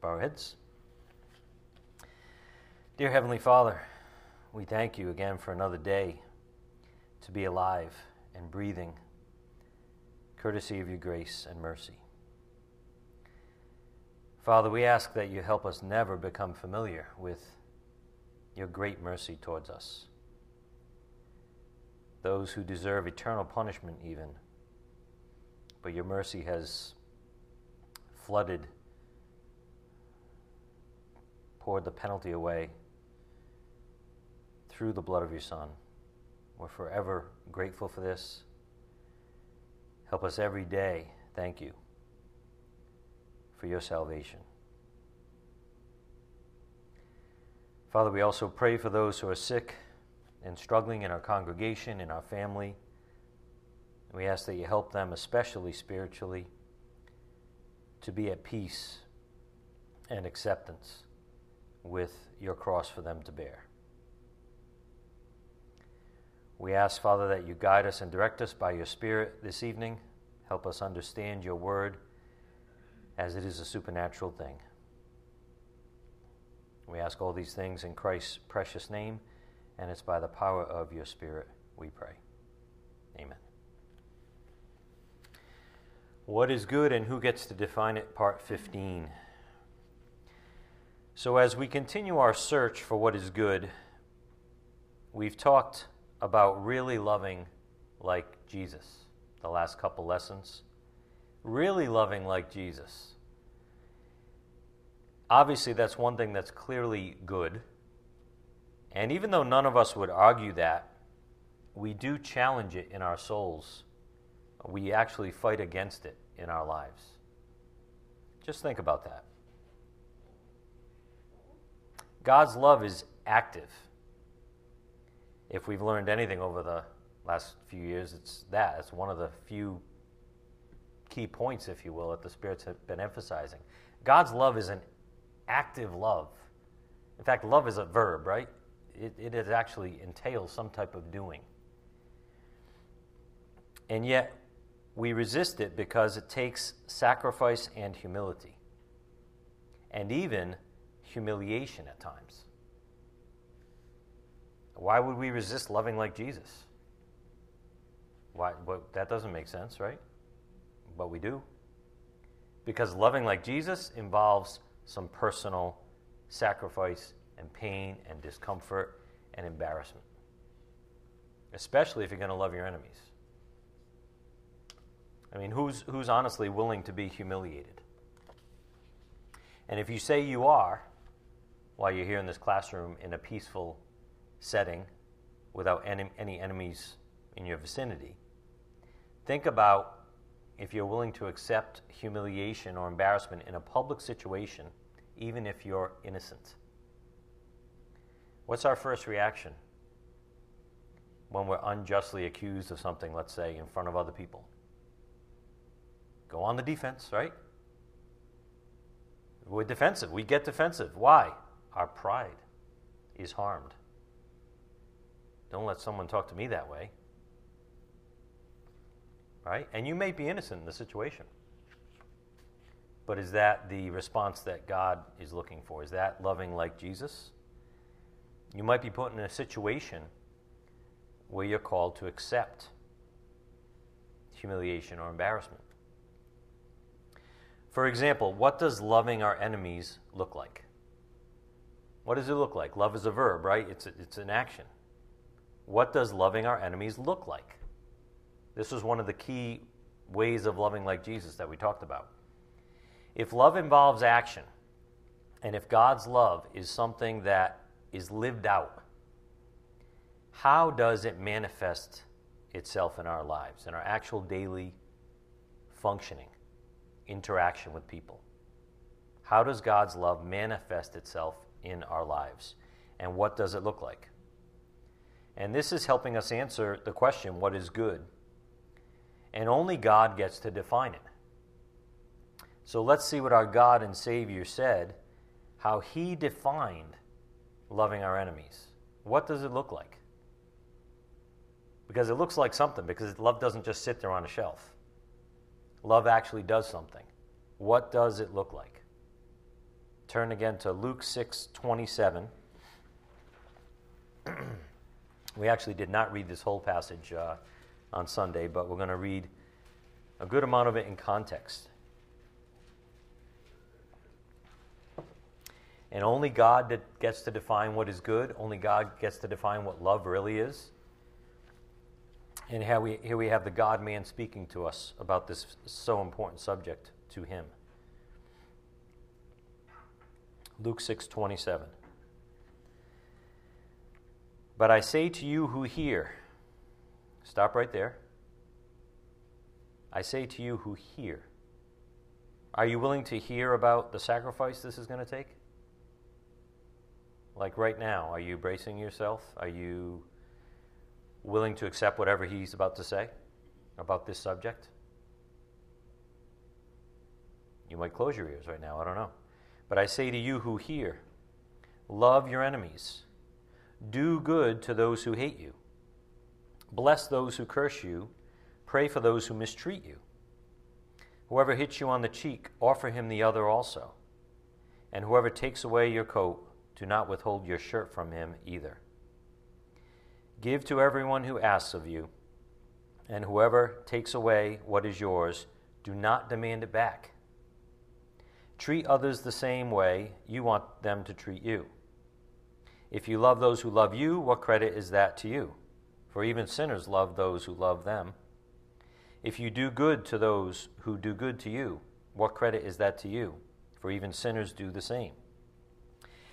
bow our heads. Dear Heavenly Father, we thank you again for another day to be alive and breathing, courtesy of your grace and mercy. Father, we ask that you help us never become familiar with your great mercy towards us. Those who deserve eternal punishment, even, but your mercy has flooded, poured the penalty away through the blood of your Son. We're forever grateful for this. Help us every day. Thank you for your salvation. Father, we also pray for those who are sick and struggling in our congregation, in our family. We ask that you help them, especially spiritually, to be at peace and acceptance with your cross for them to bear. We ask, Father, that you guide us and direct us by your Spirit this evening. Help us understand your word as it is a supernatural thing. We ask all these things in Christ's precious name, and it's by the power of your Spirit we pray. Amen. What is good and who gets to define it? Part 15. So, as we continue our search for what is good, we've talked about really loving like Jesus the last couple lessons really loving like Jesus. Obviously, that's one thing that's clearly good. And even though none of us would argue that, we do challenge it in our souls. We actually fight against it in our lives. Just think about that. God's love is active. If we've learned anything over the last few years, it's that. It's one of the few key points, if you will, that the Spirit's have been emphasizing. God's love is an active love. In fact, love is a verb, right? It, it actually entails some type of doing. And yet, we resist it because it takes sacrifice and humility, and even humiliation at times. Why would we resist loving like Jesus? Why, that doesn't make sense, right? but we do. Because loving like Jesus involves some personal sacrifice and pain and discomfort and embarrassment, especially if you're going to love your enemies. I mean, who's, who's honestly willing to be humiliated? And if you say you are, while you're here in this classroom in a peaceful setting without any, any enemies in your vicinity, think about if you're willing to accept humiliation or embarrassment in a public situation, even if you're innocent. What's our first reaction when we're unjustly accused of something, let's say, in front of other people? Go on the defense, right? We're defensive. We get defensive. Why? Our pride is harmed. Don't let someone talk to me that way right? And you may be innocent in the situation. But is that the response that God is looking for? Is that loving like Jesus? You might be put in a situation where you're called to accept humiliation or embarrassment. For example, what does loving our enemies look like? What does it look like? Love is a verb, right? It's, a, it's an action. What does loving our enemies look like? This is one of the key ways of loving like Jesus that we talked about. If love involves action, and if God's love is something that is lived out, how does it manifest itself in our lives, in our actual daily functioning, interaction with people? How does God's love manifest itself in our lives? And what does it look like? And this is helping us answer the question what is good? and only God gets to define it. So let's see what our God and Savior said, how He defined loving our enemies. What does it look like? Because it looks like something, because love doesn't just sit there on a shelf. Love actually does something. What does it look like? Turn again to Luke 6 27. we actually did not read this whole passage uh, on Sunday, but we're going to read a good amount of it in context. And only God gets to define what is good. Only God gets to define what love really is. And we, here we have the God man speaking to us about this so important subject to him. Luke 6 27. But I say to you who hear, stop right there. I say to you who hear. Are you willing to hear about the sacrifice this is going to take? Like right now, are you bracing yourself? Are you willing to accept whatever he's about to say about this subject? You might close your ears right now, I don't know. But I say to you who hear, love your enemies, do good to those who hate you, bless those who curse you, pray for those who mistreat you. Whoever hits you on the cheek, offer him the other also. And whoever takes away your coat, do not withhold your shirt from him either. Give to everyone who asks of you, and whoever takes away what is yours, do not demand it back. Treat others the same way you want them to treat you. If you love those who love you, what credit is that to you? For even sinners love those who love them. If you do good to those who do good to you, what credit is that to you? For even sinners do the same.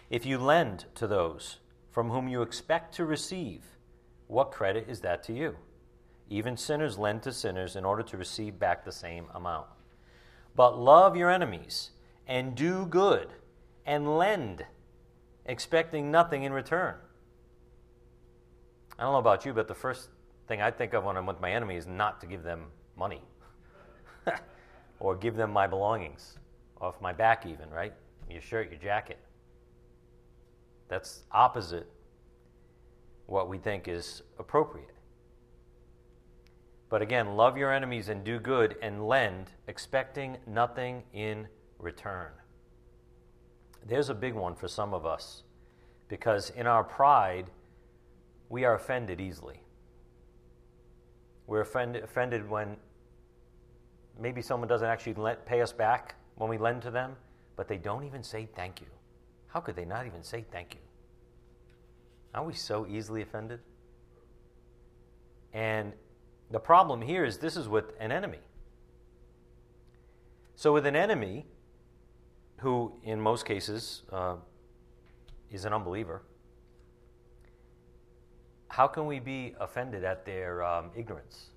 If you lend to those from whom you expect to receive, what credit is that to you? Even sinners lend to sinners in order to receive back the same amount. But love your enemies and do good and lend, expecting nothing in return. I don't know about you, but the first thing I think of when I'm with my enemy is not to give them money or give them my belongings off my back, even, right? Your shirt, your jacket. That's opposite what we think is appropriate. But again, love your enemies and do good and lend, expecting nothing in return. There's a big one for some of us because in our pride, we are offended easily. We're offended, offended when maybe someone doesn't actually let, pay us back when we lend to them, but they don't even say thank you. How could they not even say thank you? Aren't we so easily offended? And the problem here is this is with an enemy. So, with an enemy, who in most cases uh, is an unbeliever, how can we be offended at their um, ignorance?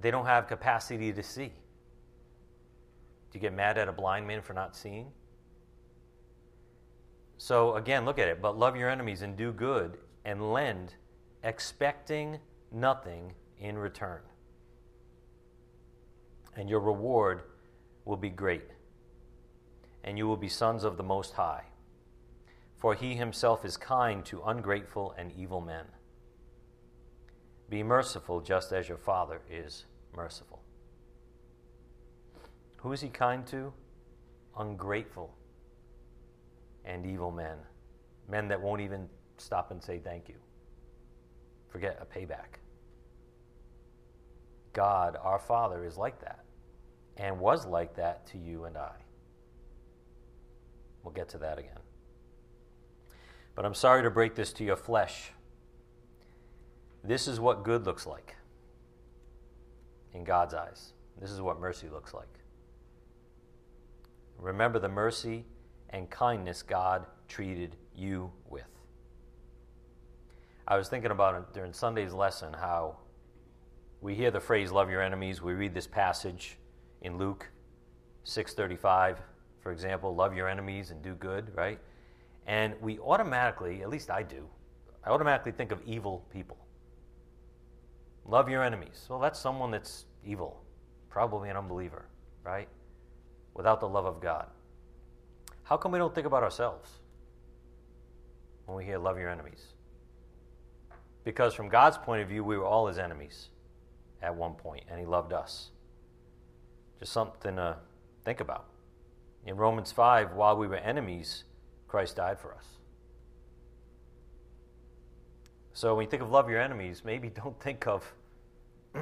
They don't have capacity to see. Do you get mad at a blind man for not seeing? So, again, look at it. But love your enemies and do good and lend, expecting nothing in return. And your reward will be great, and you will be sons of the Most High. For he himself is kind to ungrateful and evil men. Be merciful just as your Father is merciful. Who is he kind to? Ungrateful and evil men. Men that won't even stop and say thank you. Forget a payback. God, our Father, is like that and was like that to you and I. We'll get to that again. But I'm sorry to break this to your flesh. This is what good looks like in God's eyes. This is what mercy looks like. Remember the mercy and kindness God treated you with. I was thinking about it during Sunday's lesson how we hear the phrase love your enemies, we read this passage, in Luke 6:35, for example, love your enemies and do good, right? And we automatically, at least I do, I automatically think of evil people. Love your enemies. Well, that's someone that's evil, probably an unbeliever, right? Without the love of God. How come we don't think about ourselves when we hear love your enemies? Because from God's point of view, we were all his enemies at one point, and he loved us. Just something to think about. In Romans 5, while we were enemies, Christ died for us. So when you think of love your enemies, maybe don't think of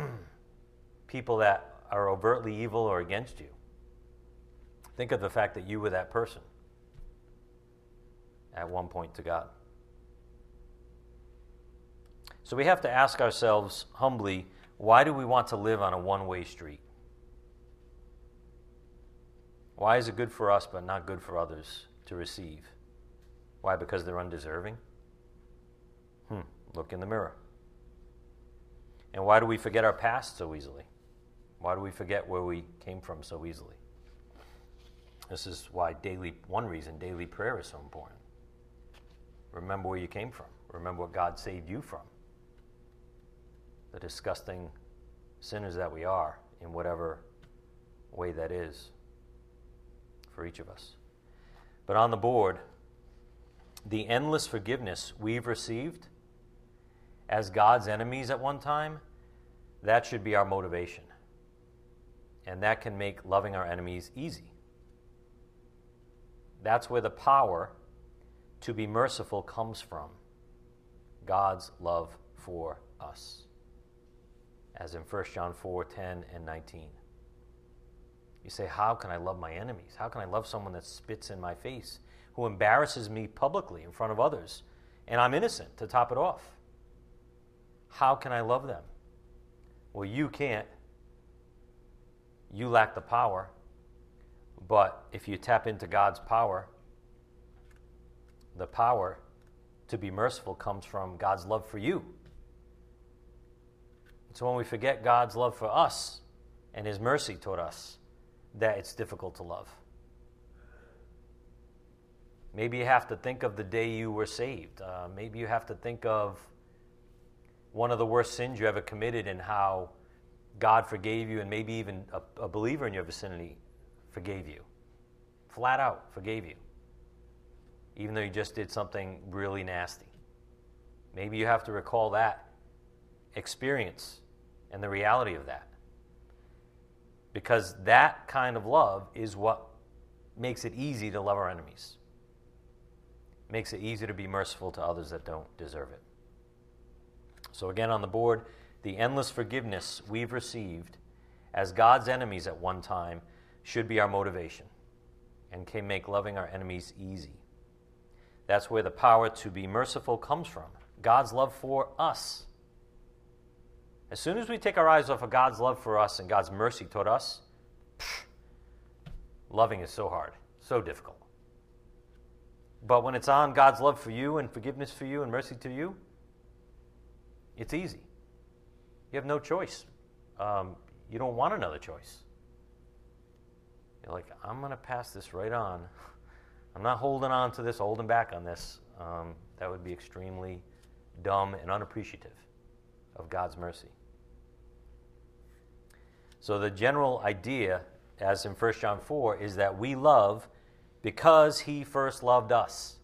people that are overtly evil or against you. Think of the fact that you were that person at one point to God. So we have to ask ourselves humbly why do we want to live on a one way street? Why is it good for us but not good for others to receive? Why? Because they're undeserving? Hmm, look in the mirror. And why do we forget our past so easily? Why do we forget where we came from so easily? This is why daily, one reason daily prayer is so important. Remember where you came from. Remember what God saved you from. The disgusting sinners that we are, in whatever way that is for each of us. But on the board, the endless forgiveness we've received as God's enemies at one time, that should be our motivation. And that can make loving our enemies easy. That's where the power to be merciful comes from God's love for us. As in 1 John 4 10 and 19. You say, How can I love my enemies? How can I love someone that spits in my face, who embarrasses me publicly in front of others, and I'm innocent to top it off? How can I love them? Well, you can't. You lack the power. But if you tap into God's power, the power to be merciful comes from God's love for you. So when we forget God's love for us and His mercy toward us, that it's difficult to love. Maybe you have to think of the day you were saved. Uh, maybe you have to think of one of the worst sins you ever committed and how God forgave you, and maybe even a, a believer in your vicinity forgave you. Flat out forgave you. Even though you just did something really nasty. Maybe you have to recall that experience and the reality of that because that kind of love is what makes it easy to love our enemies. Makes it easy to be merciful to others that don't deserve it. So, again, on the board, the endless forgiveness we've received as God's enemies at one time should be our motivation and can make loving our enemies easy. That's where the power to be merciful comes from God's love for us. As soon as we take our eyes off of God's love for us and God's mercy toward us, pff, loving is so hard, so difficult. But when it's on God's love for you and forgiveness for you and mercy to you, it's easy. You have no choice. Um, you don't want another choice. You're like, I'm going to pass this right on. I'm not holding on to this, holding back on this. Um, that would be extremely dumb and unappreciative of God's mercy. So the general idea, as in 1 John 4, is that we love because he first loved us.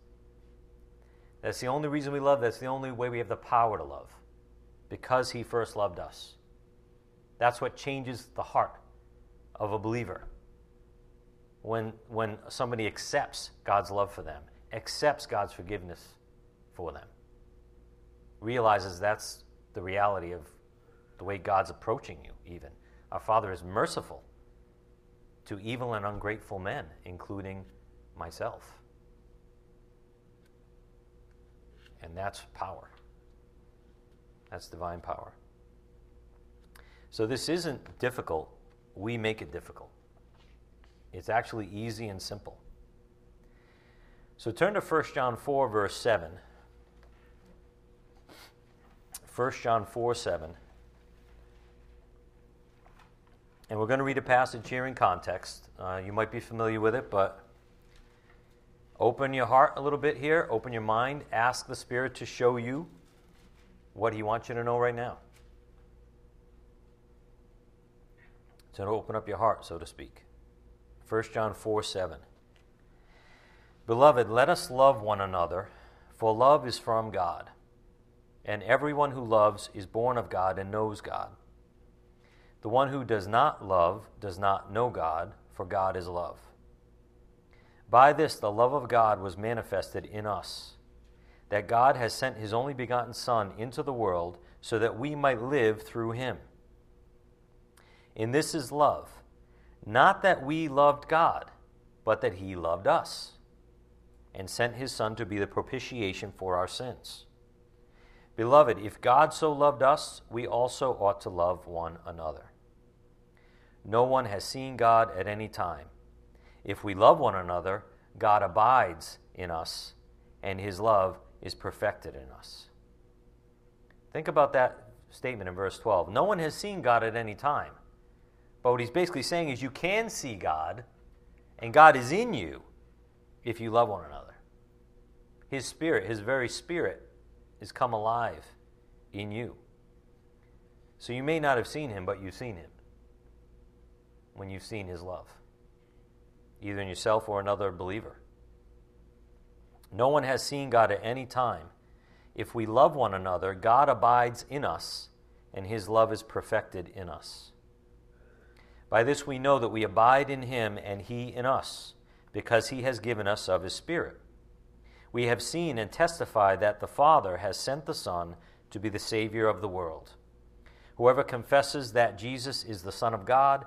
That's the only reason we love. That's the only way we have the power to love. Because he first loved us. That's what changes the heart of a believer. When, when somebody accepts God's love for them, accepts God's forgiveness for them, realizes that's the reality of the way God's approaching you, even. Our Father is merciful to evil and ungrateful men, including myself. And that's power. That's divine power. So this isn't difficult. We make it difficult. It's actually easy and simple. So turn to 1 John 4, verse 7. 1 John 4 7. And we're going to read a passage here in context. Uh, you might be familiar with it, but open your heart a little bit here, open your mind, ask the Spirit to show you what He wants you to know right now. So open up your heart, so to speak. 1 John 4 7. Beloved, let us love one another, for love is from God. And everyone who loves is born of God and knows God. The one who does not love does not know God, for God is love. By this the love of God was manifested in us, that God has sent his only begotten Son into the world so that we might live through him. In this is love, not that we loved God, but that he loved us, and sent his Son to be the propitiation for our sins. Beloved, if God so loved us, we also ought to love one another. No one has seen God at any time. If we love one another, God abides in us, and his love is perfected in us. Think about that statement in verse 12. No one has seen God at any time. But what he's basically saying is you can see God, and God is in you if you love one another. His spirit, his very spirit, is come alive in you. So you may not have seen him, but you've seen him when you've seen his love either in yourself or another believer. No one has seen God at any time. If we love one another, God abides in us, and his love is perfected in us. By this we know that we abide in him and he in us, because he has given us of his Spirit. We have seen and testified that the Father has sent the Son to be the Savior of the world. Whoever confesses that Jesus is the Son of God,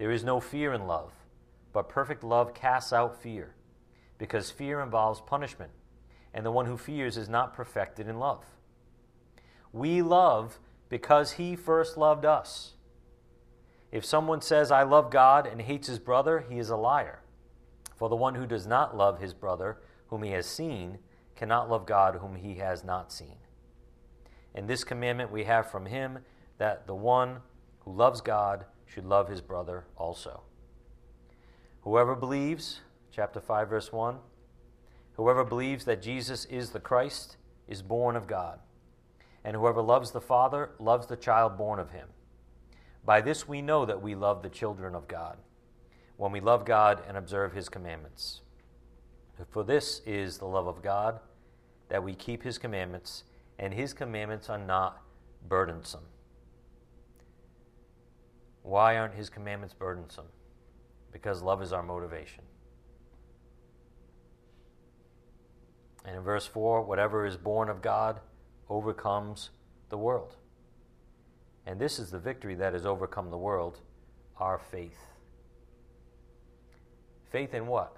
There is no fear in love, but perfect love casts out fear, because fear involves punishment, and the one who fears is not perfected in love. We love because he first loved us. If someone says, I love God, and hates his brother, he is a liar. For the one who does not love his brother, whom he has seen, cannot love God, whom he has not seen. And this commandment we have from him that the one who loves God should love his brother also. Whoever believes, chapter 5, verse 1, whoever believes that Jesus is the Christ is born of God. And whoever loves the Father loves the child born of him. By this we know that we love the children of God, when we love God and observe his commandments. For this is the love of God, that we keep his commandments, and his commandments are not burdensome. Why aren't his commandments burdensome? Because love is our motivation. And in verse 4, whatever is born of God overcomes the world. And this is the victory that has overcome the world our faith. Faith in what?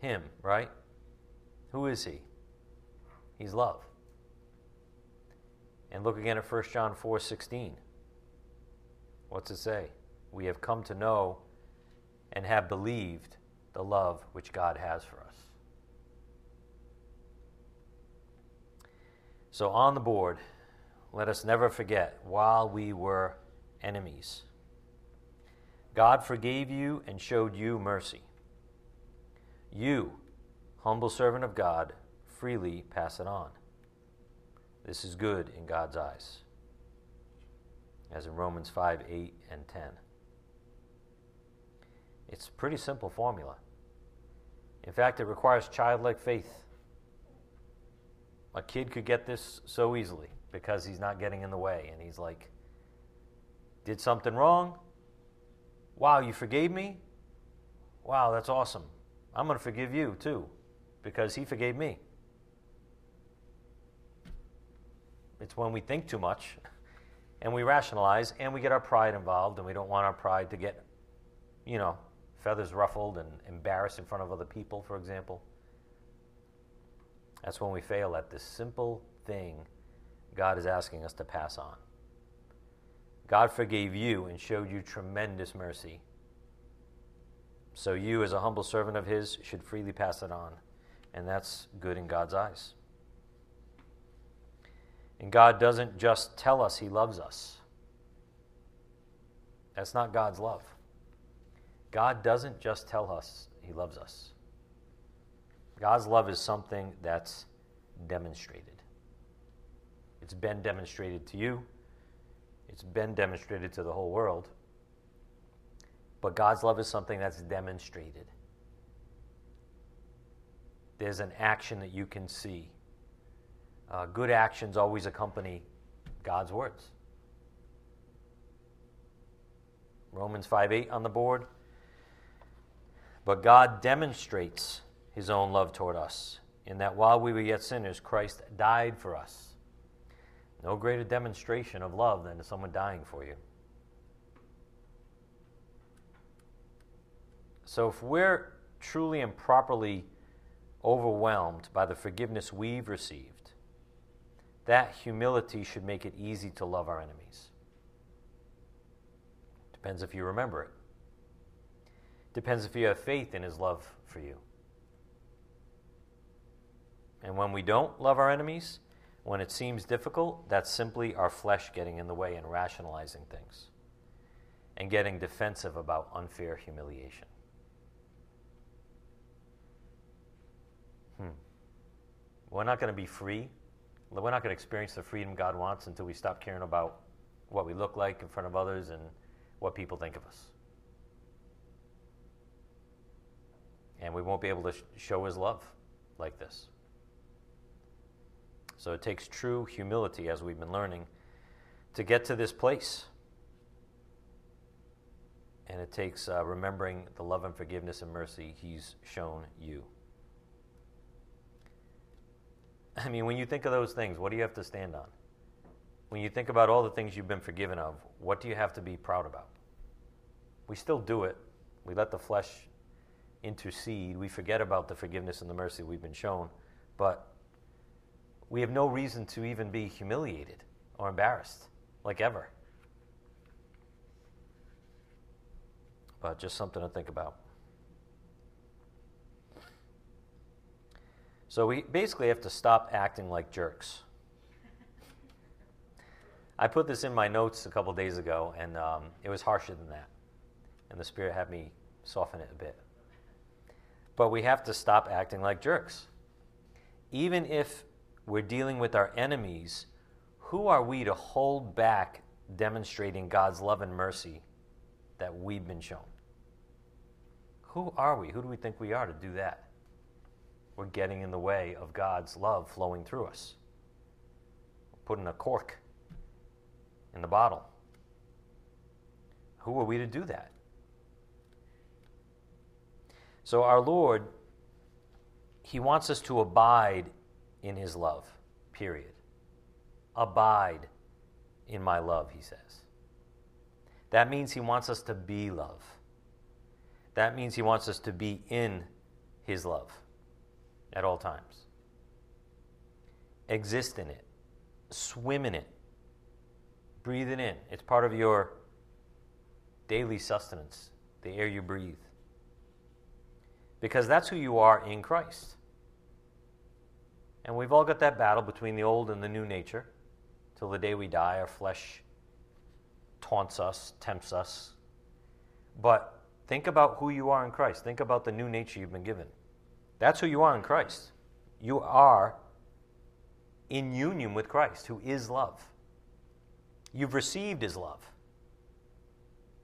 Him, right? Who is he? He's love. And look again at 1 John 4 16. What's it say? We have come to know and have believed the love which God has for us. So, on the board, let us never forget while we were enemies, God forgave you and showed you mercy. You, humble servant of God, freely pass it on. This is good in God's eyes as in Romans 5 8 and 10. It's a pretty simple formula. In fact, it requires childlike faith. A kid could get this so easily because he's not getting in the way and he's like, Did something wrong? Wow, you forgave me? Wow, that's awesome. I'm going to forgive you too because he forgave me. It's when we think too much and we rationalize and we get our pride involved and we don't want our pride to get you know feathers ruffled and embarrassed in front of other people for example. That's when we fail at this simple thing god is asking us to pass on. God forgave you and showed you tremendous mercy. So you as a humble servant of his should freely pass it on. And that's good in god's eyes and God doesn't just tell us He loves us. That's not God's love. God doesn't just tell us He loves us. God's love is something that's demonstrated. It's been demonstrated to you, it's been demonstrated to the whole world. But God's love is something that's demonstrated. There's an action that you can see. Uh, good actions always accompany God's words. Romans 5 8 on the board. But God demonstrates his own love toward us, in that while we were yet sinners, Christ died for us. No greater demonstration of love than someone dying for you. So if we're truly and properly overwhelmed by the forgiveness we've received, that humility should make it easy to love our enemies. Depends if you remember it. Depends if you have faith in his love for you. And when we don't love our enemies, when it seems difficult, that's simply our flesh getting in the way and rationalizing things and getting defensive about unfair humiliation. Hmm. We're not going to be free. We're not going to experience the freedom God wants until we stop caring about what we look like in front of others and what people think of us. And we won't be able to sh- show His love like this. So it takes true humility, as we've been learning, to get to this place. And it takes uh, remembering the love and forgiveness and mercy He's shown you. I mean, when you think of those things, what do you have to stand on? When you think about all the things you've been forgiven of, what do you have to be proud about? We still do it. We let the flesh intercede. We forget about the forgiveness and the mercy we've been shown. But we have no reason to even be humiliated or embarrassed, like ever. But just something to think about. So we basically have to stop acting like jerks. I put this in my notes a couple days ago, and um, it was harsher than that. And the Spirit had me soften it a bit. But we have to stop acting like jerks. Even if we're dealing with our enemies, who are we to hold back demonstrating God's love and mercy that we've been shown? Who are we? Who do we think we are to do that? We're getting in the way of God's love flowing through us. We're putting a cork in the bottle. Who are we to do that? So, our Lord, He wants us to abide in His love, period. Abide in my love, He says. That means He wants us to be love. That means He wants us to be in His love at all times. Exist in it, swim in it, breathe it in. It's part of your daily sustenance, the air you breathe. Because that's who you are in Christ. And we've all got that battle between the old and the new nature. Till the day we die, our flesh taunts us, tempts us. But think about who you are in Christ. Think about the new nature you've been given. That's who you are in Christ. You are in union with Christ, who is love. You've received his love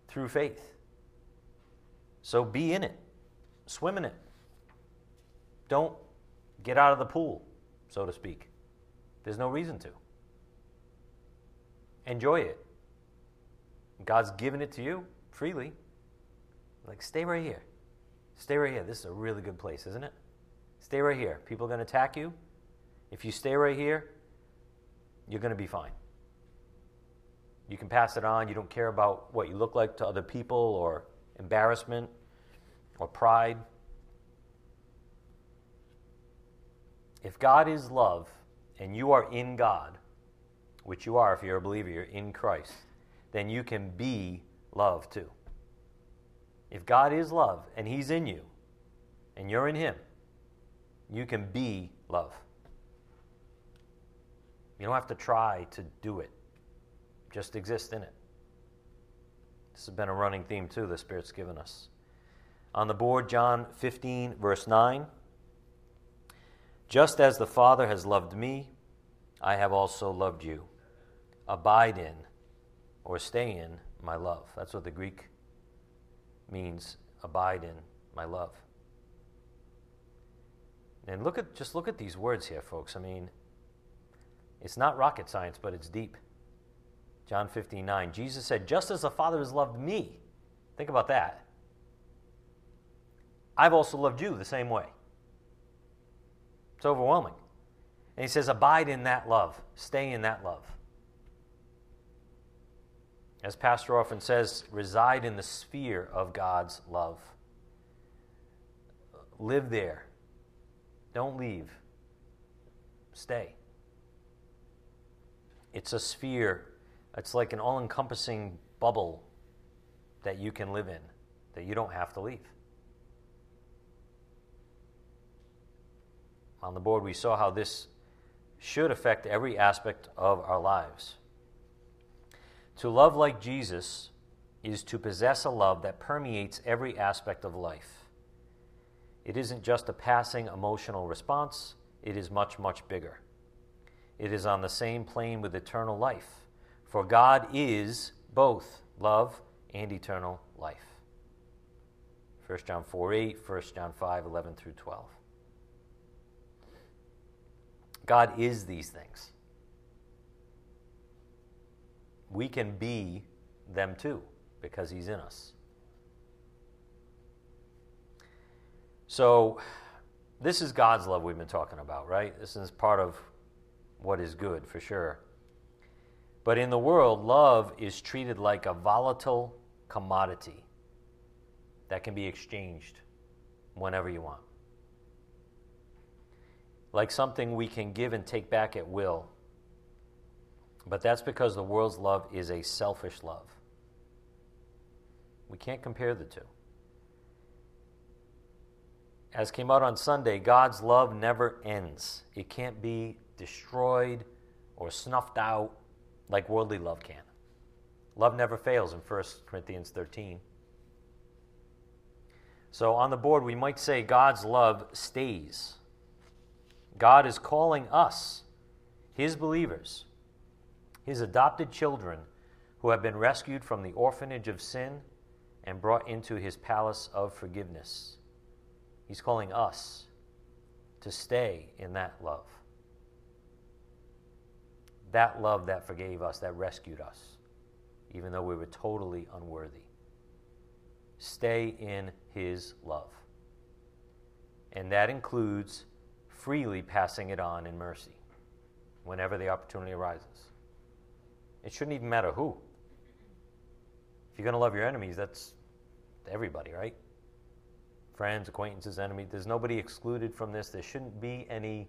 through faith. So be in it, swim in it. Don't get out of the pool, so to speak. There's no reason to. Enjoy it. God's given it to you freely. Like, stay right here. Stay right here. This is a really good place, isn't it? Stay right here. People are going to attack you. If you stay right here, you're going to be fine. You can pass it on. You don't care about what you look like to other people or embarrassment or pride. If God is love and you are in God, which you are if you're a believer, you're in Christ, then you can be love too. If God is love and He's in you and you're in Him, you can be love. You don't have to try to do it, just exist in it. This has been a running theme, too, the Spirit's given us. On the board, John 15, verse 9. Just as the Father has loved me, I have also loved you. Abide in or stay in my love. That's what the Greek means abide in my love. And look at just look at these words here, folks. I mean, it's not rocket science, but it's deep. John 15, 9. Jesus said, Just as the Father has loved me. Think about that. I've also loved you the same way. It's overwhelming. And he says, Abide in that love, stay in that love. As Pastor often says, reside in the sphere of God's love. Live there. Don't leave. Stay. It's a sphere, it's like an all encompassing bubble that you can live in, that you don't have to leave. On the board, we saw how this should affect every aspect of our lives. To love like Jesus is to possess a love that permeates every aspect of life. It isn't just a passing emotional response, it is much, much bigger. It is on the same plane with eternal life, for God is both love and eternal life. 1 John 4 8, 1 John 5 11 through 12. God is these things. We can be them too because He's in us. So, this is God's love we've been talking about, right? This is part of what is good for sure. But in the world, love is treated like a volatile commodity that can be exchanged whenever you want like something we can give and take back at will. But that's because the world's love is a selfish love. We can't compare the two. As came out on Sunday, God's love never ends. It can't be destroyed or snuffed out like worldly love can. Love never fails in 1 Corinthians 13. So on the board, we might say God's love stays. God is calling us, His believers, His adopted children, who have been rescued from the orphanage of sin and brought into His palace of forgiveness. He's calling us to stay in that love. That love that forgave us, that rescued us, even though we were totally unworthy. Stay in His love. And that includes freely passing it on in mercy whenever the opportunity arises. It shouldn't even matter who. If you're going to love your enemies, that's everybody, right? Friends, acquaintances, enemies. There's nobody excluded from this. There shouldn't be any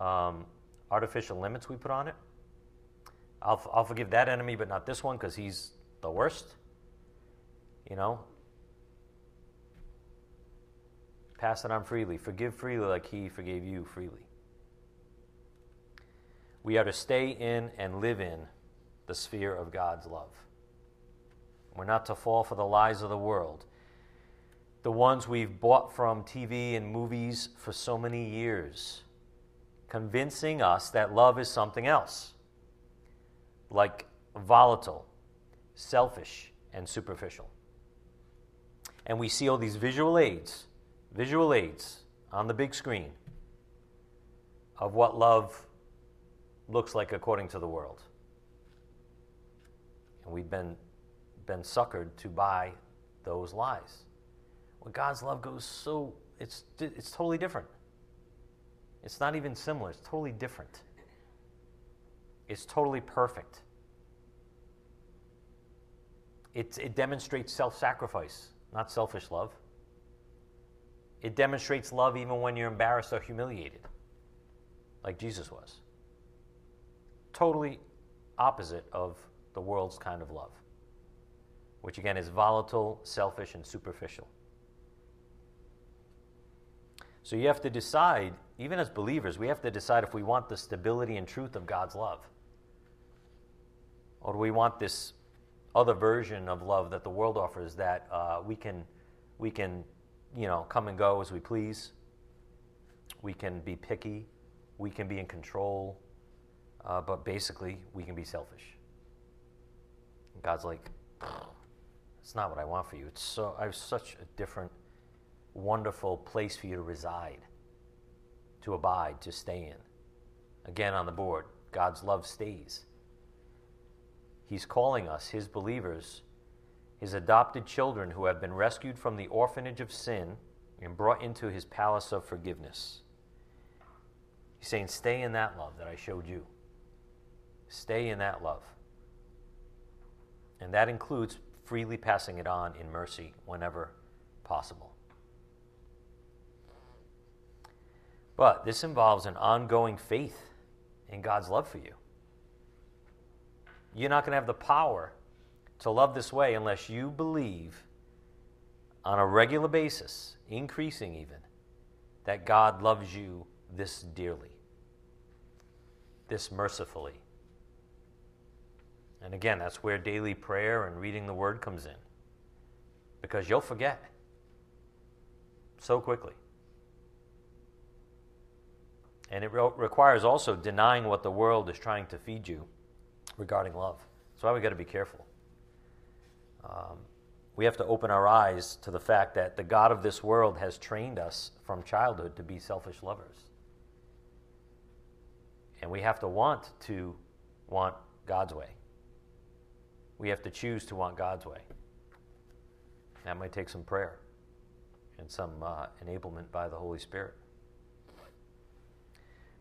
um, artificial limits we put on it. I'll, I'll forgive that enemy, but not this one because he's the worst. You know, Pass it on freely. Forgive freely like he forgave you freely. We are to stay in and live in the sphere of God's love. We're not to fall for the lies of the world, the ones we've bought from TV and movies for so many years, convincing us that love is something else, like volatile, selfish, and superficial. And we see all these visual aids visual aids on the big screen of what love looks like according to the world. And we've been, been suckered to buy those lies. When God's love goes so, it's, it's totally different. It's not even similar, it's totally different. It's totally perfect. It, it demonstrates self sacrifice, not selfish love. It demonstrates love even when you're embarrassed or humiliated, like Jesus was. Totally opposite of the world's kind of love, which again is volatile, selfish, and superficial. So you have to decide, even as believers, we have to decide if we want the stability and truth of God's love. Or do we want this other version of love that the world offers that uh, we, can, we can you know, come and go as we please. we can be picky, we can be in control, uh, but basically, we can be selfish. God's like, it's not what I want for you. It's so I have such a different, wonderful place for you to reside, to abide, to stay in. Again, on the board, God's love stays. He's calling us, His believers, His adopted children who have been rescued from the orphanage of sin and brought into His palace of forgiveness. He's saying, Stay in that love that I showed you. Stay in that love. And that includes freely passing it on in mercy whenever possible. But this involves an ongoing faith in God's love for you. You're not going to have the power to love this way unless you believe on a regular basis, increasing even, that God loves you this dearly, this mercifully. And again, that's where daily prayer and reading the Word comes in. Because you'll forget so quickly. And it re- requires also denying what the world is trying to feed you regarding love. That's why we've got to be careful. Um, we have to open our eyes to the fact that the God of this world has trained us from childhood to be selfish lovers. And we have to want to want God's way. We have to choose to want God's way. That might take some prayer and some uh, enablement by the Holy Spirit.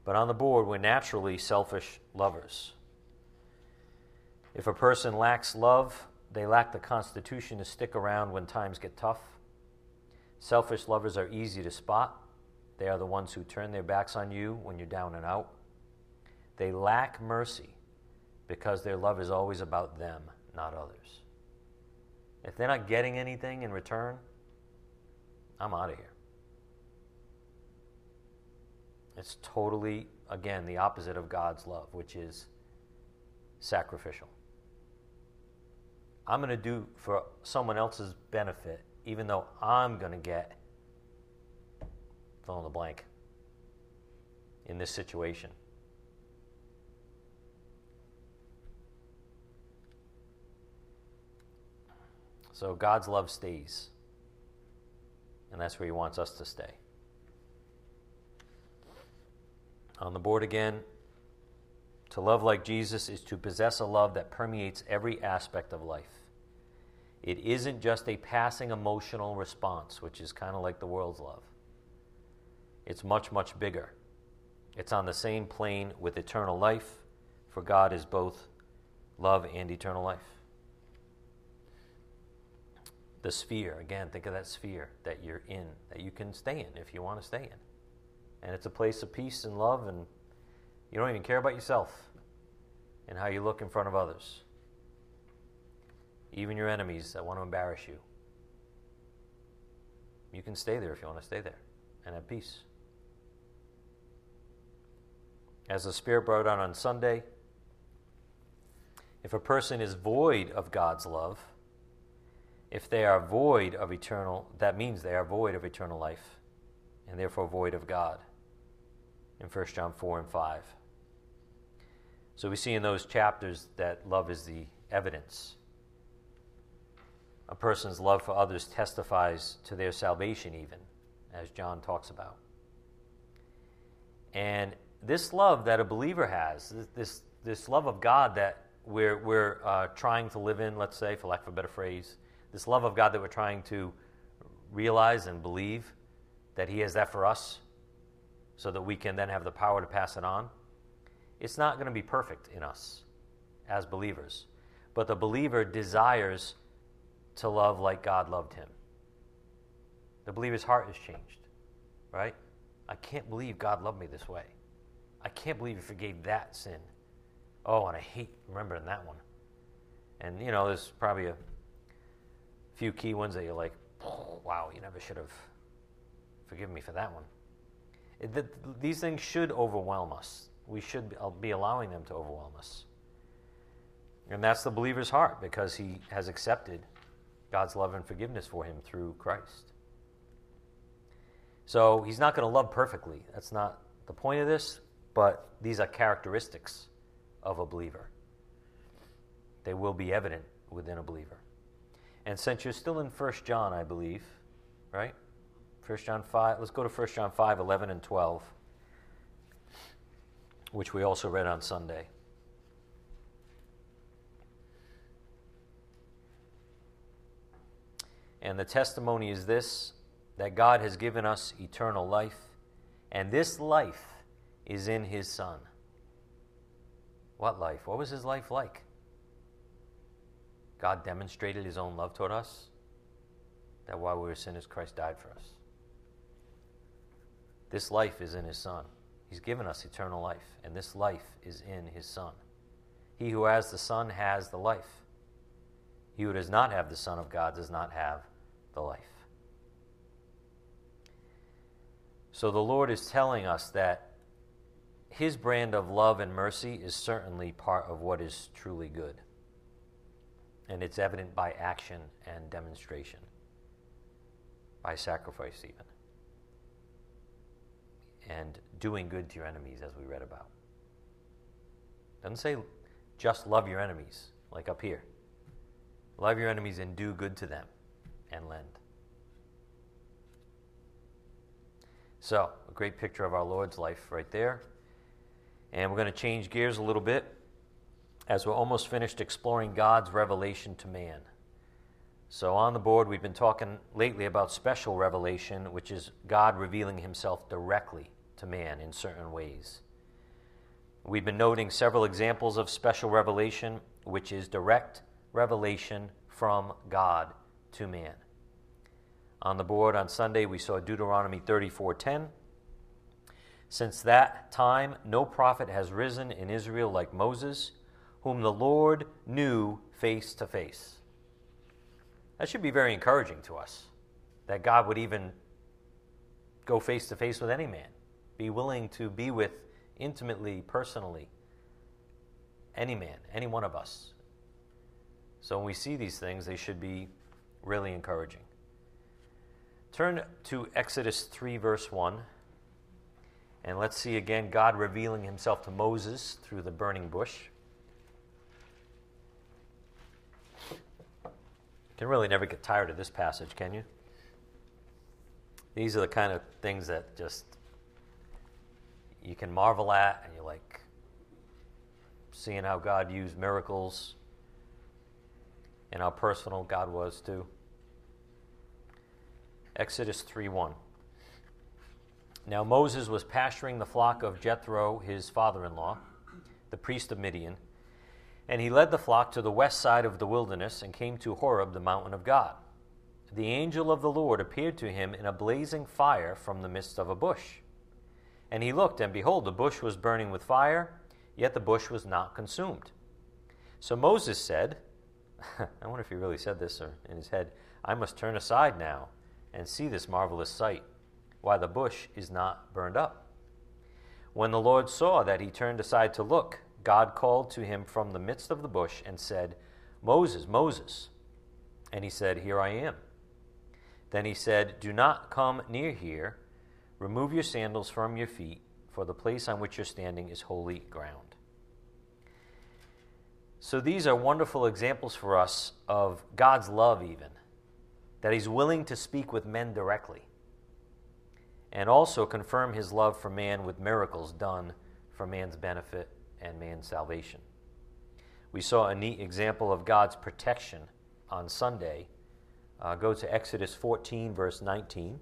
But on the board, we're naturally selfish lovers. If a person lacks love, they lack the constitution to stick around when times get tough. Selfish lovers are easy to spot. They are the ones who turn their backs on you when you're down and out. They lack mercy because their love is always about them, not others. If they're not getting anything in return, I'm out of here. It's totally, again, the opposite of God's love, which is sacrificial. I'm going to do for someone else's benefit, even though I'm going to get fill in the blank in this situation. So God's love stays. And that's where He wants us to stay. On the board again, to love like Jesus is to possess a love that permeates every aspect of life. It isn't just a passing emotional response, which is kind of like the world's love. It's much, much bigger. It's on the same plane with eternal life, for God is both love and eternal life. The sphere, again, think of that sphere that you're in, that you can stay in if you want to stay in. And it's a place of peace and love, and you don't even care about yourself and how you look in front of others, even your enemies that want to embarrass you. You can stay there if you want to stay there and have peace. As the Spirit brought out on Sunday, if a person is void of God's love, if they are void of eternal, that means they are void of eternal life and therefore void of God in 1 John 4 and 5. So we see in those chapters that love is the evidence. A person's love for others testifies to their salvation, even, as John talks about. And this love that a believer has, this, this love of God that we're, we're uh, trying to live in, let's say, for lack of a better phrase, this love of God that we're trying to realize and believe that He has that for us so that we can then have the power to pass it on. It's not going to be perfect in us as believers, but the believer desires to love like God loved him. The believer's heart has changed, right? I can't believe God loved me this way. I can't believe He forgave that sin. Oh, and I hate remembering that one. And, you know, there's probably a few key ones that you're like, wow, you never should have forgiven me for that one. These things should overwhelm us. We should uh, be allowing them to overwhelm us. And that's the believer's heart because he has accepted God's love and forgiveness for him through Christ. So he's not going to love perfectly. That's not the point of this, but these are characteristics of a believer. They will be evident within a believer. And since you're still in 1 John, I believe, right? 1 John 5, let's go to 1 John 5, 11 and 12, which we also read on Sunday. And the testimony is this that God has given us eternal life, and this life is in His Son. What life? What was His life like? God demonstrated His own love toward us, that while we were sinners, Christ died for us. This life is in His Son. He's given us eternal life, and this life is in His Son. He who has the Son has the life. He who does not have the Son of God does not have the life. So the Lord is telling us that His brand of love and mercy is certainly part of what is truly good. And it's evident by action and demonstration, by sacrifice, even. And doing good to your enemies, as we read about. Doesn't say just love your enemies, like up here. Love your enemies and do good to them and lend. So, a great picture of our Lord's life right there. And we're going to change gears a little bit as we're almost finished exploring God's revelation to man. So, on the board, we've been talking lately about special revelation, which is God revealing himself directly to man in certain ways. We've been noting several examples of special revelation, which is direct revelation from God to man. On the board on Sunday, we saw Deuteronomy 34:10. Since that time, no prophet has risen in Israel like Moses, whom the Lord knew face to face. That should be very encouraging to us, that God would even go face to face with any man, be willing to be with intimately, personally, any man, any one of us. So when we see these things, they should be really encouraging. Turn to Exodus 3, verse 1, and let's see again God revealing himself to Moses through the burning bush. You can really never get tired of this passage, can you? These are the kind of things that just you can marvel at, and you like seeing how God used miracles and how personal God was too. Exodus 3:1. Now Moses was pasturing the flock of Jethro, his father-in-law, the priest of Midian, and he led the flock to the west side of the wilderness and came to Horeb, the mountain of God. The angel of the Lord appeared to him in a blazing fire from the midst of a bush. And he looked, and behold, the bush was burning with fire, yet the bush was not consumed. So Moses said, I wonder if he really said this in his head, I must turn aside now and see this marvelous sight, why the bush is not burned up. When the Lord saw that he turned aside to look, God called to him from the midst of the bush and said, Moses, Moses. And he said, Here I am. Then he said, Do not come near here. Remove your sandals from your feet, for the place on which you're standing is holy ground. So these are wonderful examples for us of God's love, even that he's willing to speak with men directly, and also confirm his love for man with miracles done for man's benefit and man's salvation. We saw a neat example of God's protection on Sunday. Uh, go to Exodus 14, verse 19.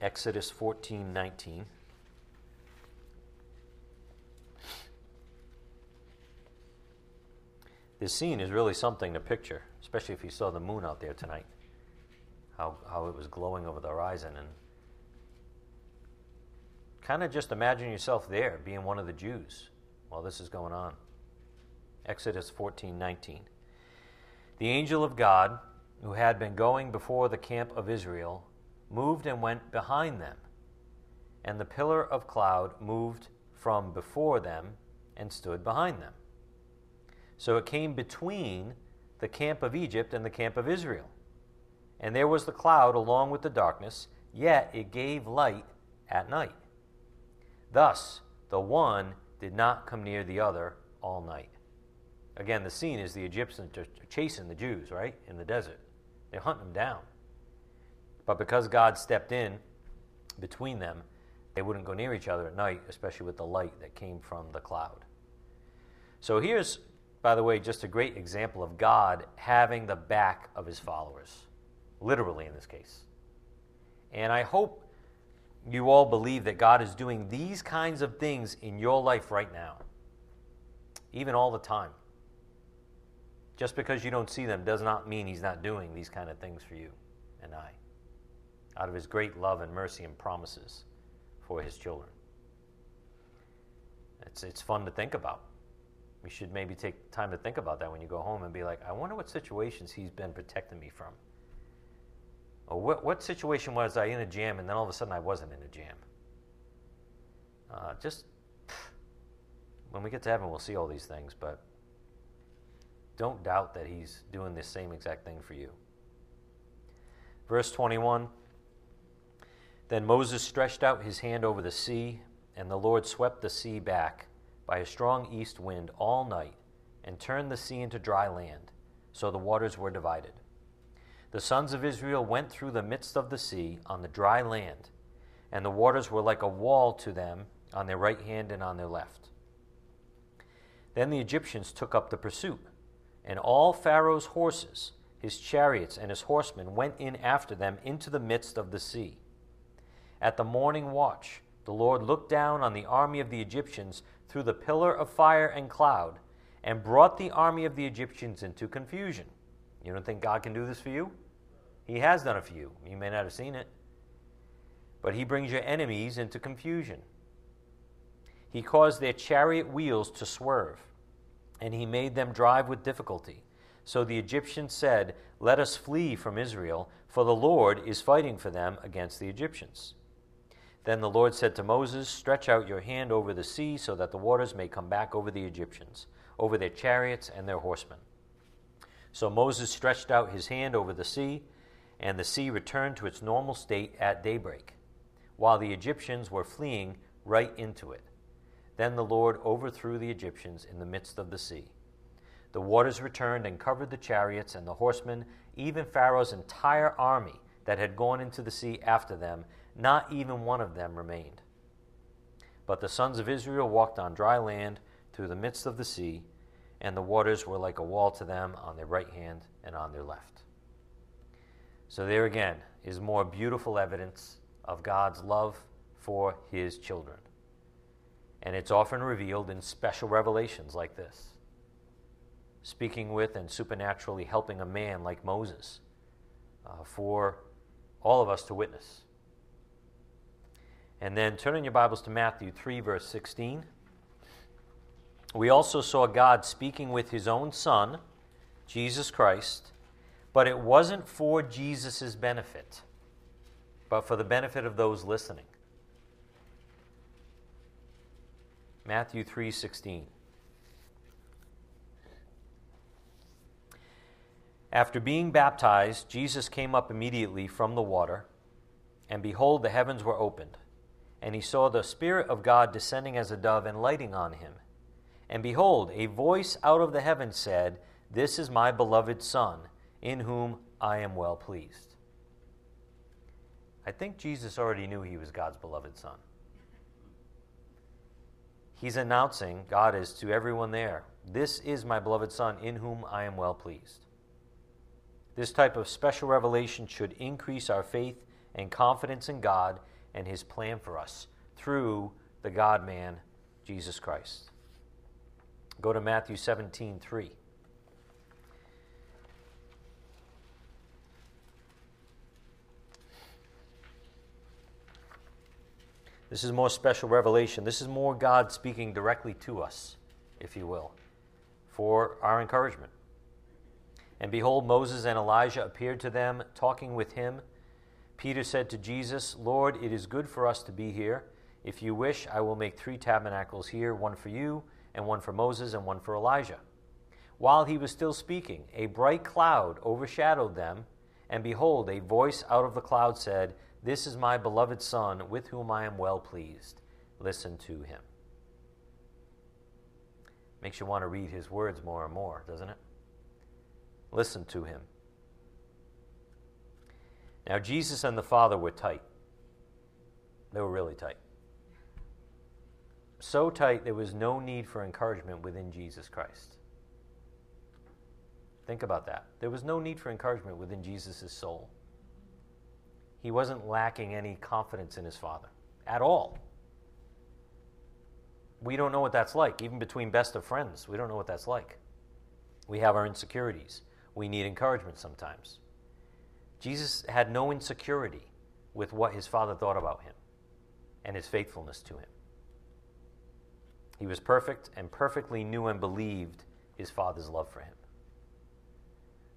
Exodus 14, 19. This scene is really something to picture especially if you saw the moon out there tonight, how, how it was glowing over the horizon. And kind of just imagine yourself there, being one of the Jews while this is going on. Exodus 14 19. The angel of God, who had been going before the camp of Israel, moved and went behind them, and the pillar of cloud moved from before them and stood behind them. So it came between the camp of Egypt and the camp of Israel. And there was the cloud along with the darkness, yet it gave light at night. Thus, the one did not come near the other all night. Again, the scene is the Egyptians are chasing the Jews, right, in the desert. They're hunting them down. But because God stepped in between them, they wouldn't go near each other at night, especially with the light that came from the cloud. So here's, by the way, just a great example of God having the back of his followers, literally in this case. And I hope you all believe that God is doing these kinds of things in your life right now, even all the time. Just because you don't see them does not mean He's not doing these kind of things for you and I, out of His great love and mercy and promises for His children. It's, it's fun to think about. You should maybe take time to think about that when you go home and be like, I wonder what situations He's been protecting me from. Or what, what situation was I in a jam and then all of a sudden I wasn't in a jam? Uh, just when we get to heaven, we'll see all these things, but don't doubt that He's doing the same exact thing for you. Verse 21 Then Moses stretched out his hand over the sea, and the Lord swept the sea back by a strong east wind all night and turned the sea into dry land, so the waters were divided. The sons of Israel went through the midst of the sea on the dry land, and the waters were like a wall to them on their right hand and on their left. Then the Egyptians took up the pursuit, and all Pharaoh's horses, his chariots, and his horsemen went in after them into the midst of the sea. At the morning watch, the Lord looked down on the army of the Egyptians through the pillar of fire and cloud, and brought the army of the Egyptians into confusion. You don't think God can do this for you? He has done it for you. You may not have seen it. But He brings your enemies into confusion. He caused their chariot wheels to swerve, and He made them drive with difficulty. So the Egyptians said, Let us flee from Israel, for the Lord is fighting for them against the Egyptians. Then the Lord said to Moses, Stretch out your hand over the sea, so that the waters may come back over the Egyptians, over their chariots and their horsemen. So Moses stretched out his hand over the sea, and the sea returned to its normal state at daybreak, while the Egyptians were fleeing right into it. Then the Lord overthrew the Egyptians in the midst of the sea. The waters returned and covered the chariots and the horsemen, even Pharaoh's entire army that had gone into the sea after them. Not even one of them remained. But the sons of Israel walked on dry land through the midst of the sea and the waters were like a wall to them on their right hand and on their left. So, there again is more beautiful evidence of God's love for his children. And it's often revealed in special revelations like this speaking with and supernaturally helping a man like Moses uh, for all of us to witness. And then turn in your Bibles to Matthew 3, verse 16 we also saw God speaking with his own Son, Jesus Christ, but it wasn't for Jesus' benefit, but for the benefit of those listening. Matthew 3:16 After being baptized, Jesus came up immediately from the water, and behold the heavens were opened, and he saw the spirit of God descending as a dove and lighting on him. And behold, a voice out of the heavens said, This is my beloved Son, in whom I am well pleased. I think Jesus already knew he was God's beloved Son. He's announcing, God is to everyone there, This is my beloved Son, in whom I am well pleased. This type of special revelation should increase our faith and confidence in God and his plan for us through the God man, Jesus Christ. Go to Matthew 17 3. This is more special revelation. This is more God speaking directly to us, if you will, for our encouragement. And behold, Moses and Elijah appeared to them, talking with him. Peter said to Jesus, Lord, it is good for us to be here. If you wish, I will make three tabernacles here one for you and one for Moses and one for Elijah. While he was still speaking, a bright cloud overshadowed them, And behold, a voice out of the cloud said, This is my beloved Son, with whom I am well pleased. Listen to him. Makes you want to read his words more and more, doesn't it? Listen to him. Now, Jesus and the Father were tight. They were really tight. So tight, there was no need for encouragement within Jesus Christ. Think about that. There was no need for encouragement within Jesus' soul. He wasn't lacking any confidence in his Father at all. We don't know what that's like, even between best of friends. We don't know what that's like. We have our insecurities. We need encouragement sometimes. Jesus had no insecurity with what his Father thought about him and his faithfulness to him. He was perfect and perfectly knew and believed his Father's love for him.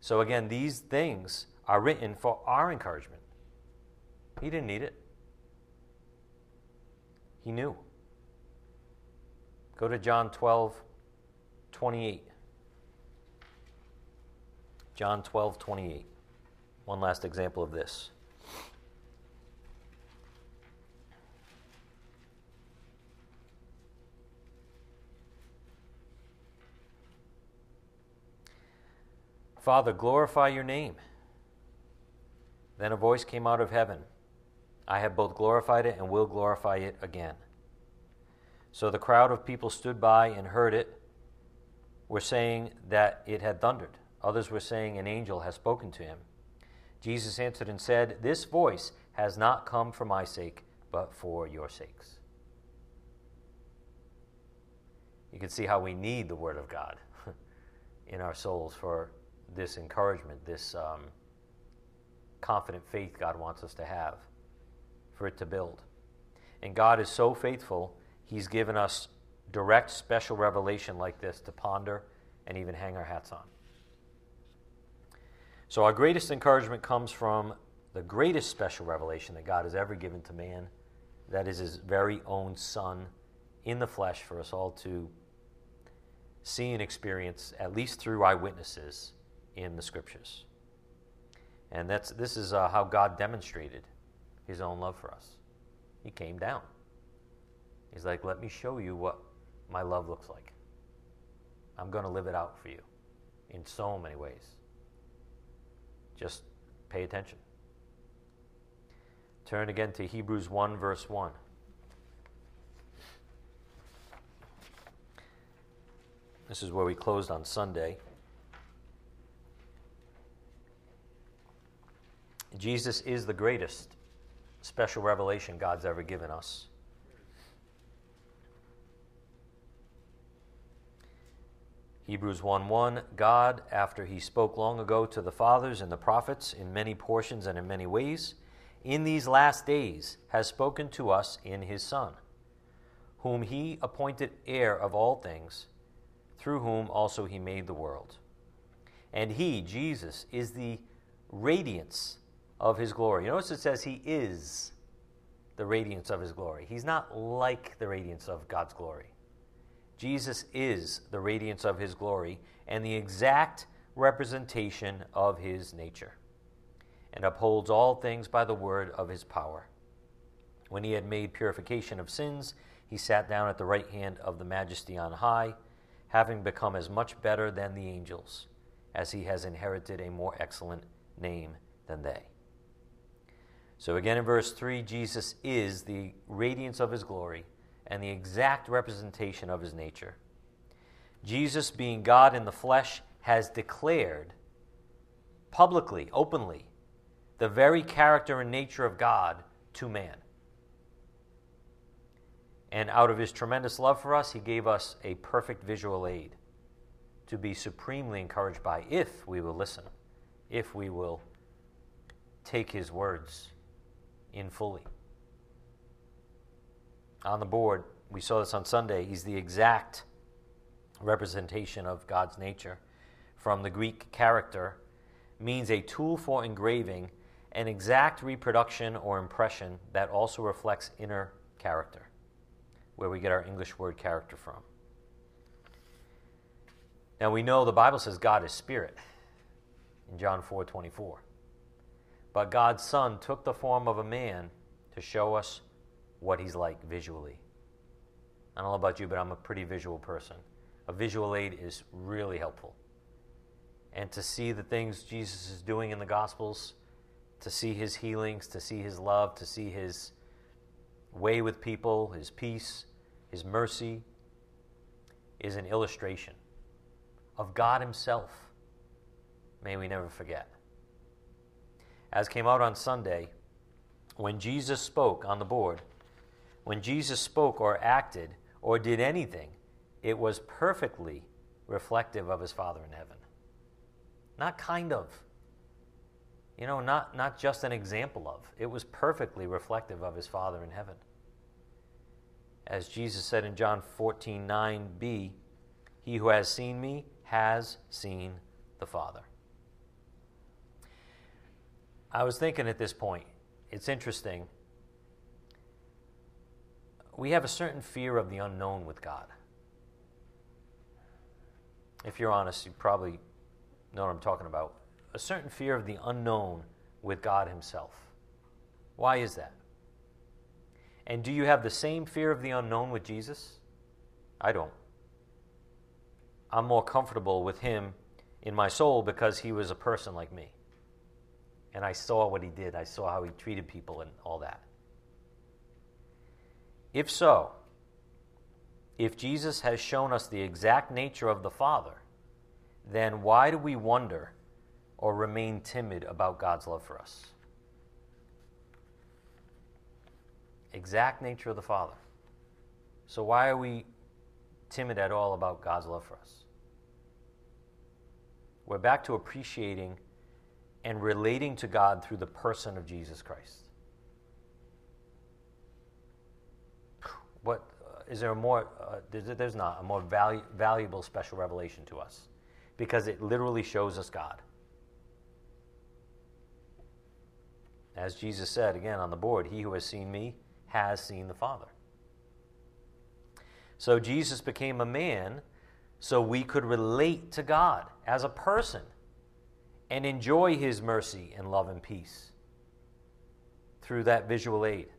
So, again, these things are written for our encouragement. He didn't need it, he knew. Go to John 12, 28. John 12, 28. One last example of this. Father, glorify your name. Then a voice came out of heaven I have both glorified it and will glorify it again. So the crowd of people stood by and heard it, were saying that it had thundered. Others were saying, An angel has spoken to him. Jesus answered and said, This voice has not come for my sake, but for your sakes. You can see how we need the Word of God in our souls for this encouragement, this um, confident faith God wants us to have, for it to build. And God is so faithful, He's given us direct, special revelation like this to ponder and even hang our hats on. So, our greatest encouragement comes from the greatest special revelation that God has ever given to man that is His very own Son in the flesh for us all to see and experience, at least through eyewitnesses in the scriptures. And that's, this is uh, how God demonstrated his own love for us. He came down. He's like, let me show you what my love looks like. I'm going to live it out for you in so many ways. Just pay attention. Turn again to Hebrews 1, verse 1. This is where we closed on Sunday. Jesus is the greatest special revelation God's ever given us. Hebrews 1 1 God, after he spoke long ago to the fathers and the prophets in many portions and in many ways, in these last days has spoken to us in his Son, whom he appointed heir of all things, through whom also he made the world. And he, Jesus, is the radiance of his glory. You notice it says he is the radiance of his glory. He's not like the radiance of God's glory. Jesus is the radiance of his glory and the exact representation of his nature, and upholds all things by the word of his power. When he had made purification of sins, he sat down at the right hand of the majesty on high, having become as much better than the angels, as he has inherited a more excellent name than they. So, again in verse 3, Jesus is the radiance of his glory and the exact representation of his nature. Jesus, being God in the flesh, has declared publicly, openly, the very character and nature of God to man. And out of his tremendous love for us, he gave us a perfect visual aid to be supremely encouraged by if we will listen, if we will take his words in fully. On the board, we saw this on Sunday, he's the exact representation of God's nature. From the Greek character, means a tool for engraving, an exact reproduction or impression that also reflects inner character, where we get our English word character from. Now we know the Bible says God is spirit in John 4 24. but God's Son took the form of a man to show us what he's like visually. I don't know about you, but I'm a pretty visual person. A visual aid is really helpful. And to see the things Jesus is doing in the Gospels, to see his healings, to see his love, to see his way with people, his peace, his mercy, is an illustration of God Himself. May we never forget. As came out on Sunday, when Jesus spoke on the board, when Jesus spoke or acted or did anything, it was perfectly reflective of His Father in heaven. Not kind of. You know, not, not just an example of. It was perfectly reflective of His Father in heaven. As Jesus said in John 14 9b, He who has seen me has seen the Father. I was thinking at this point, it's interesting. We have a certain fear of the unknown with God. If you're honest, you probably know what I'm talking about. A certain fear of the unknown with God Himself. Why is that? And do you have the same fear of the unknown with Jesus? I don't. I'm more comfortable with him in my soul because he was a person like me. And I saw what he did, I saw how he treated people and all that. If so, if Jesus has shown us the exact nature of the Father, then why do we wonder or remain timid about God's love for us? exact nature of the Father. So, why are we timid at all about God's love for us? We're back to appreciating and relating to God through the person of Jesus Christ. What uh, is there a more? Uh, there's, there's, not a more valu- valuable special revelation to us because it literally shows us God. As Jesus said again on the board, He who has seen me has seen the Father. So Jesus became a man so we could relate to God as a person and enjoy his mercy and love and peace through that visual aid.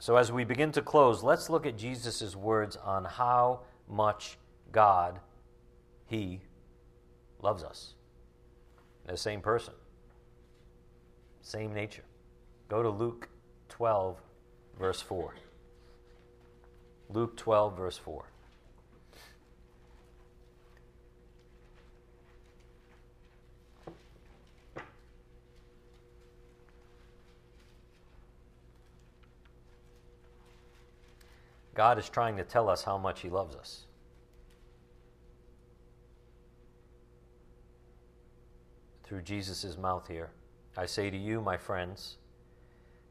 So, as we begin to close, let's look at Jesus' words on how much God, He, loves us. The same person, same nature. Go to Luke 12, verse 4. Luke 12, verse 4. God is trying to tell us how much He loves us. Through Jesus' mouth here. I say to you, my friends,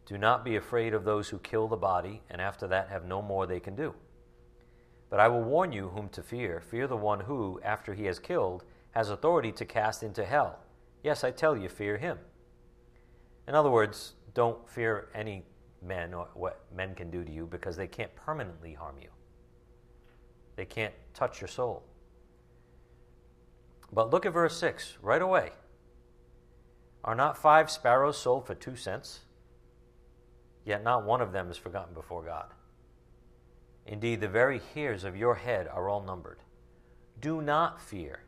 do not be afraid of those who kill the body, and after that have no more they can do. But I will warn you whom to fear. Fear the one who, after he has killed, has authority to cast into hell. Yes, I tell you, fear him. In other words, don't fear any men or what men can do to you because they can't permanently harm you. They can't touch your soul. But look at verse 6 right away. Are not five sparrows sold for two cents? yet not one of them is forgotten before God. Indeed, the very hairs of your head are all numbered. Do not fear.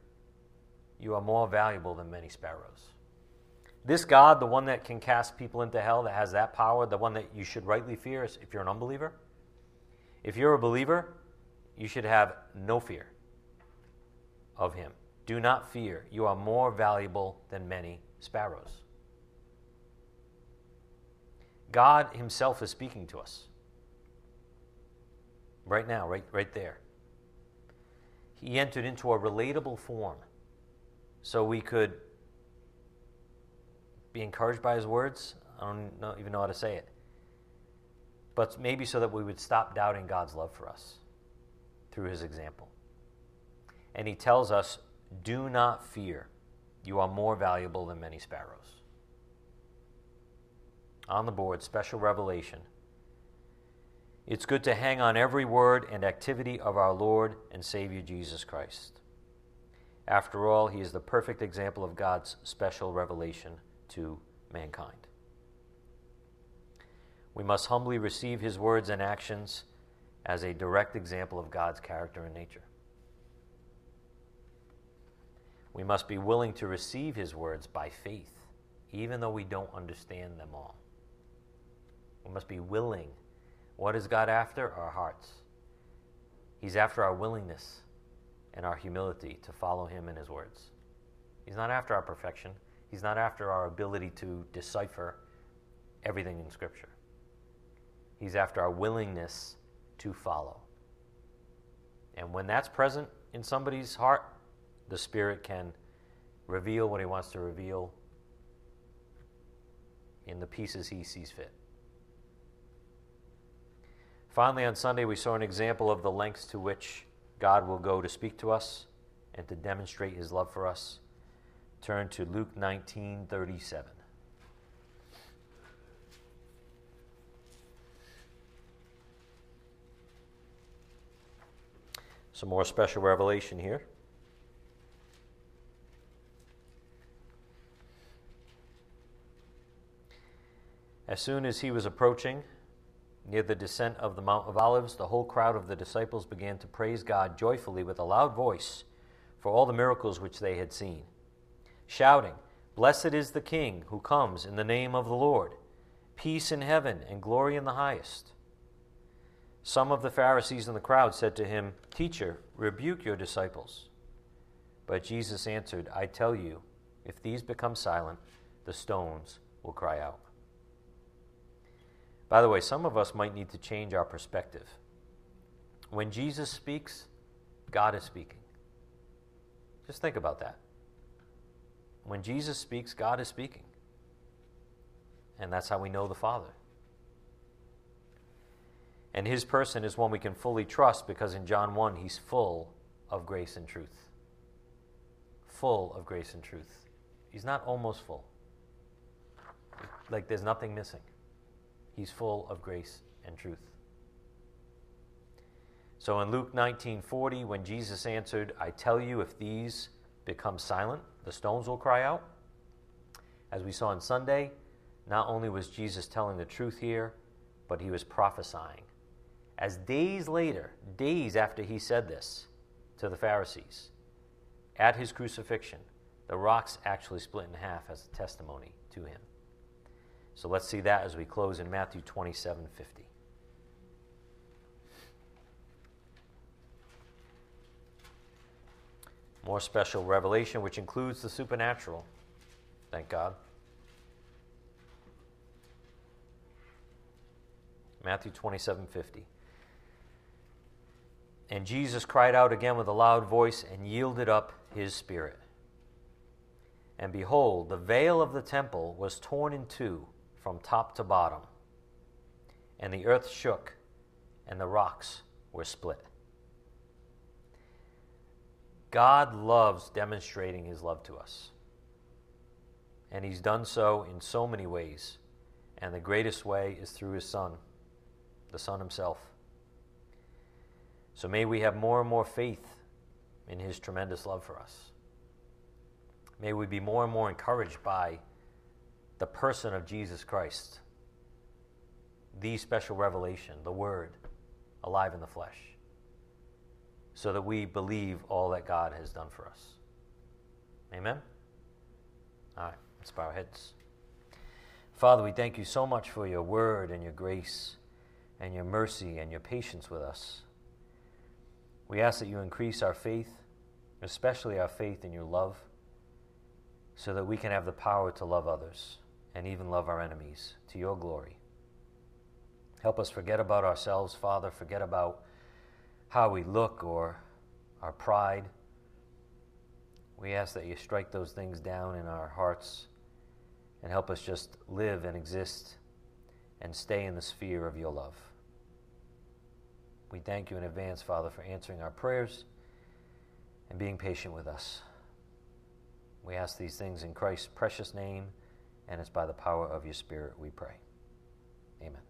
You are more valuable than many sparrows. This God, the one that can cast people into hell, that has that power, the one that you should rightly fear is if you're an unbeliever. If you're a believer, you should have no fear of him. Do not fear. You are more valuable than many sparrows. God Himself is speaking to us. Right now, right, right there. He entered into a relatable form so we could be encouraged by His words. I don't know, even know how to say it. But maybe so that we would stop doubting God's love for us through His example. And He tells us, Do not fear. You are more valuable than many sparrows on the board, special revelation. It's good to hang on every word and activity of our Lord and Savior Jesus Christ. After all, he is the perfect example of God's special revelation to mankind. We must humbly receive his words and actions as a direct example of God's character and nature. We must be willing to receive his words by faith, even though we don't understand them all. We must be willing. What is God after? Our hearts. He's after our willingness and our humility to follow him in his words. He's not after our perfection. He's not after our ability to decipher everything in Scripture. He's after our willingness to follow. And when that's present in somebody's heart, the Spirit can reveal what He wants to reveal in the pieces He sees fit. Finally, on Sunday, we saw an example of the lengths to which God will go to speak to us and to demonstrate His love for us. Turn to Luke 19 37. Some more special revelation here. As soon as he was approaching near the descent of the Mount of Olives, the whole crowd of the disciples began to praise God joyfully with a loud voice for all the miracles which they had seen, shouting, Blessed is the King who comes in the name of the Lord, peace in heaven and glory in the highest. Some of the Pharisees in the crowd said to him, Teacher, rebuke your disciples. But Jesus answered, I tell you, if these become silent, the stones will cry out. By the way, some of us might need to change our perspective. When Jesus speaks, God is speaking. Just think about that. When Jesus speaks, God is speaking. And that's how we know the Father. And his person is one we can fully trust because in John 1, he's full of grace and truth. Full of grace and truth. He's not almost full. Like there's nothing missing. He's full of grace and truth. So in Luke 19:40 when Jesus answered, "I tell you if these become silent, the stones will cry out." As we saw on Sunday, not only was Jesus telling the truth here, but he was prophesying as days later, days after he said this to the Pharisees, at his crucifixion, the rocks actually split in half as a testimony to him. So let's see that as we close in Matthew 27 50. More special revelation, which includes the supernatural. Thank God. Matthew 27 50. And Jesus cried out again with a loud voice and yielded up his spirit. And behold, the veil of the temple was torn in two from top to bottom, and the earth shook, and the rocks were split. God loves demonstrating his love to us. And he's done so in so many ways. And the greatest way is through his Son, the Son himself. So may we have more and more faith in His tremendous love for us. May we be more and more encouraged by the person of Jesus Christ, the special revelation, the Word, alive in the flesh, so that we believe all that God has done for us. Amen? All right, let's bow our heads. Father, we thank you so much for your word and your grace and your mercy and your patience with us. We ask that you increase our faith, especially our faith in your love, so that we can have the power to love others and even love our enemies to your glory. Help us forget about ourselves, Father, forget about how we look or our pride. We ask that you strike those things down in our hearts and help us just live and exist and stay in the sphere of your love. We thank you in advance, Father, for answering our prayers and being patient with us. We ask these things in Christ's precious name, and it's by the power of your Spirit we pray. Amen.